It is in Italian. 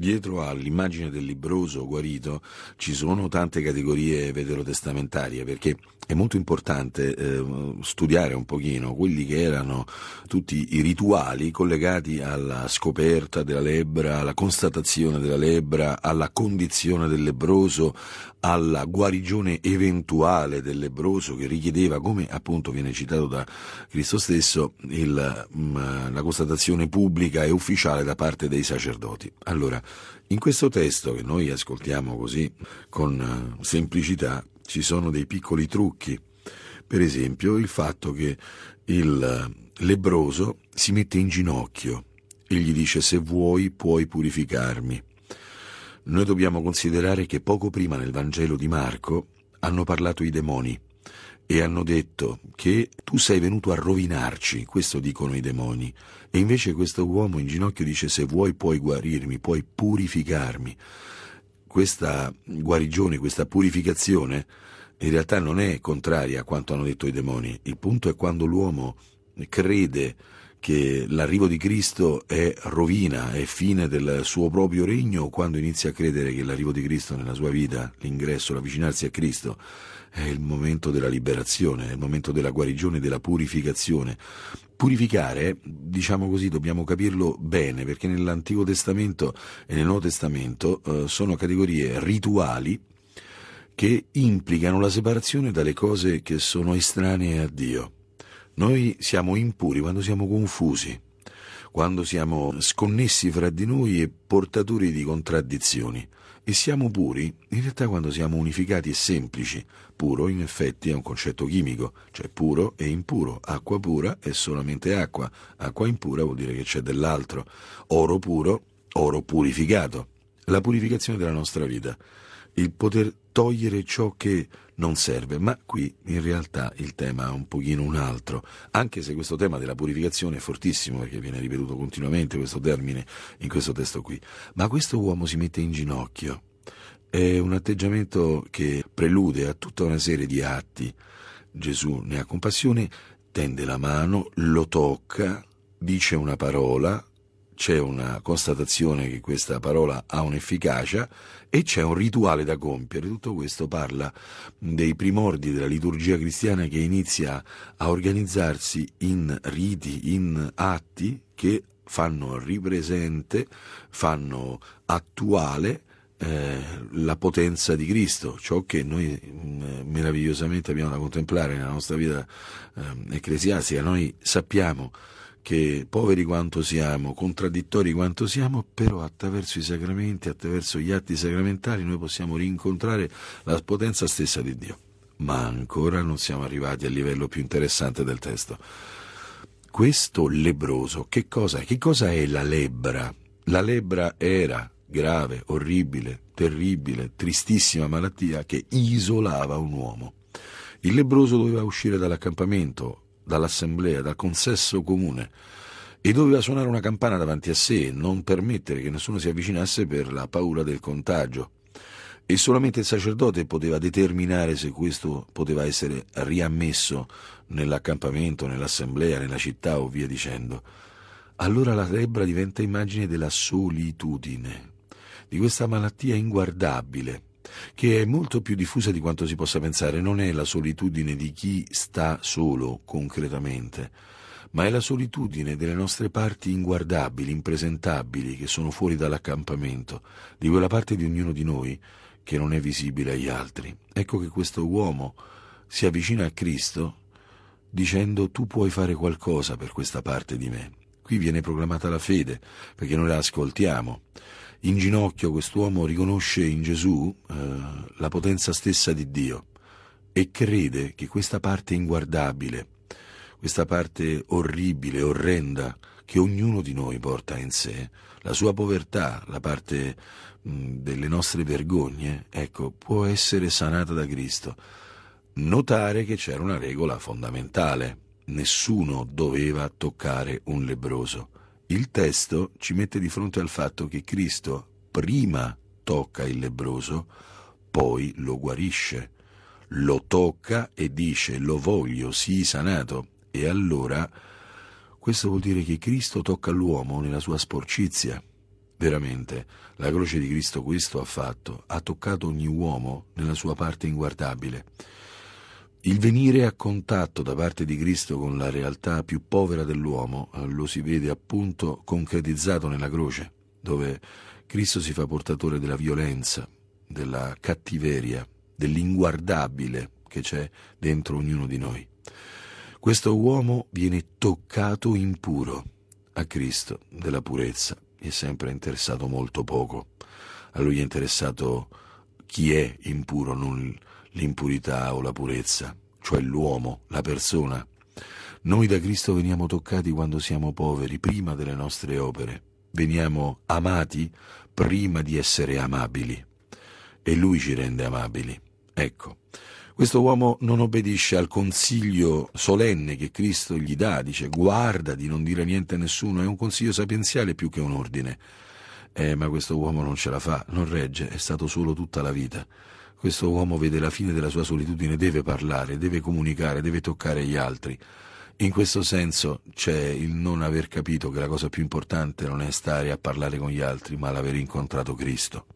Dietro all'immagine del libroso guarito ci sono tante categorie veterotestamentarie perché è molto importante eh, studiare un pochino quelli che erano tutti i rituali collegati alla scoperta della lebbra, alla constatazione della lebbra, alla condizione del lebroso, alla guarigione eventuale del lebroso che richiedeva, come appunto viene citato da Cristo stesso, il, mh, mm, la constatazione pubblica e ufficiale da parte dei sacerdoti. Allora, in questo testo che noi ascoltiamo così con eh, semplicità ci sono dei piccoli trucchi. Per esempio il fatto che il eh, lebroso si mette in ginocchio e gli dice se vuoi puoi purificarmi. Noi dobbiamo considerare che poco prima nel Vangelo di Marco hanno parlato i demoni e hanno detto che tu sei venuto a rovinarci, questo dicono i demoni, e invece questo uomo in ginocchio dice se vuoi puoi guarirmi, puoi purificarmi. Questa guarigione, questa purificazione in realtà non è contraria a quanto hanno detto i demoni, il punto è quando l'uomo crede che l'arrivo di Cristo è rovina, è fine del suo proprio regno, quando inizia a credere che l'arrivo di Cristo nella sua vita, l'ingresso, l'avvicinarsi a Cristo, è il momento della liberazione, è il momento della guarigione, della purificazione. Purificare, diciamo così, dobbiamo capirlo bene, perché nell'Antico Testamento e nel Nuovo Testamento eh, sono categorie rituali che implicano la separazione dalle cose che sono estranee a Dio. Noi siamo impuri quando siamo confusi, quando siamo sconnessi fra di noi e portatori di contraddizioni. E siamo puri in realtà quando siamo unificati e semplici. Puro in effetti è un concetto chimico, cioè puro e impuro. Acqua pura è solamente acqua, acqua impura vuol dire che c'è dell'altro. Oro puro, oro purificato. La purificazione della nostra vita il poter togliere ciò che non serve, ma qui in realtà il tema è un pochino un altro, anche se questo tema della purificazione è fortissimo perché viene ripetuto continuamente questo termine in questo testo qui, ma questo uomo si mette in ginocchio, è un atteggiamento che prelude a tutta una serie di atti, Gesù ne ha compassione, tende la mano, lo tocca, dice una parola, c'è una constatazione che questa parola ha un'efficacia e c'è un rituale da compiere. Tutto questo parla dei primordi della liturgia cristiana che inizia a organizzarsi in riti, in atti che fanno ripresente, fanno attuale eh, la potenza di Cristo, ciò che noi eh, meravigliosamente abbiamo da contemplare nella nostra vita eh, ecclesiastica. Noi sappiamo che poveri quanto siamo, contraddittori quanto siamo, però attraverso i sacramenti, attraverso gli atti sacramentali noi possiamo rincontrare la potenza stessa di Dio. Ma ancora non siamo arrivati al livello più interessante del testo. Questo lebroso, che cosa è? Che cosa è la lebbra? La lebbra era grave, orribile, terribile, tristissima malattia che isolava un uomo. Il lebroso doveva uscire dall'accampamento, dall'assemblea, dal consesso comune e doveva suonare una campana davanti a sé e non permettere che nessuno si avvicinasse per la paura del contagio. E solamente il sacerdote poteva determinare se questo poteva essere riammesso nell'accampamento, nell'assemblea, nella città o via dicendo. Allora la lebbra diventa immagine della solitudine, di questa malattia inguardabile che è molto più diffusa di quanto si possa pensare, non è la solitudine di chi sta solo concretamente, ma è la solitudine delle nostre parti inguardabili, impresentabili, che sono fuori dall'accampamento, di quella parte di ognuno di noi che non è visibile agli altri. Ecco che questo uomo si avvicina a Cristo dicendo tu puoi fare qualcosa per questa parte di me. Qui viene proclamata la fede, perché noi la ascoltiamo in ginocchio quest'uomo riconosce in Gesù eh, la potenza stessa di Dio e crede che questa parte inguardabile, questa parte orribile, orrenda, che ognuno di noi porta in sé, la sua povertà, la parte mh, delle nostre vergogne, ecco, può essere sanata da Cristo. Notare che c'era una regola fondamentale. Nessuno doveva toccare un lebroso il testo ci mette di fronte al fatto che Cristo prima tocca il lebroso, poi lo guarisce, lo tocca e dice lo voglio, sii sanato. E allora questo vuol dire che Cristo tocca l'uomo nella sua sporcizia, veramente la croce di Cristo questo ha fatto, ha toccato ogni uomo nella sua parte inguardabile. Il venire a contatto da parte di Cristo con la realtà più povera dell'uomo eh, lo si vede appunto concretizzato nella croce, dove Cristo si fa portatore della violenza, della cattiveria, dell'inguardabile che c'è dentro ognuno di noi. Questo uomo viene toccato impuro. A Cristo della purezza gli è sempre interessato molto poco. A lui è interessato chi è impuro, non l'impurità o la purezza, cioè l'uomo, la persona. Noi da Cristo veniamo toccati quando siamo poveri, prima delle nostre opere. Veniamo amati prima di essere amabili. E Lui ci rende amabili. Ecco, questo uomo non obbedisce al consiglio solenne che Cristo gli dà, dice guarda di non dire niente a nessuno, è un consiglio sapienziale più che un ordine. Eh, ma questo uomo non ce la fa, non regge, è stato solo tutta la vita. Questo uomo vede la fine della sua solitudine, deve parlare, deve comunicare, deve toccare gli altri. In questo senso c'è il non aver capito che la cosa più importante non è stare a parlare con gli altri, ma l'aver incontrato Cristo.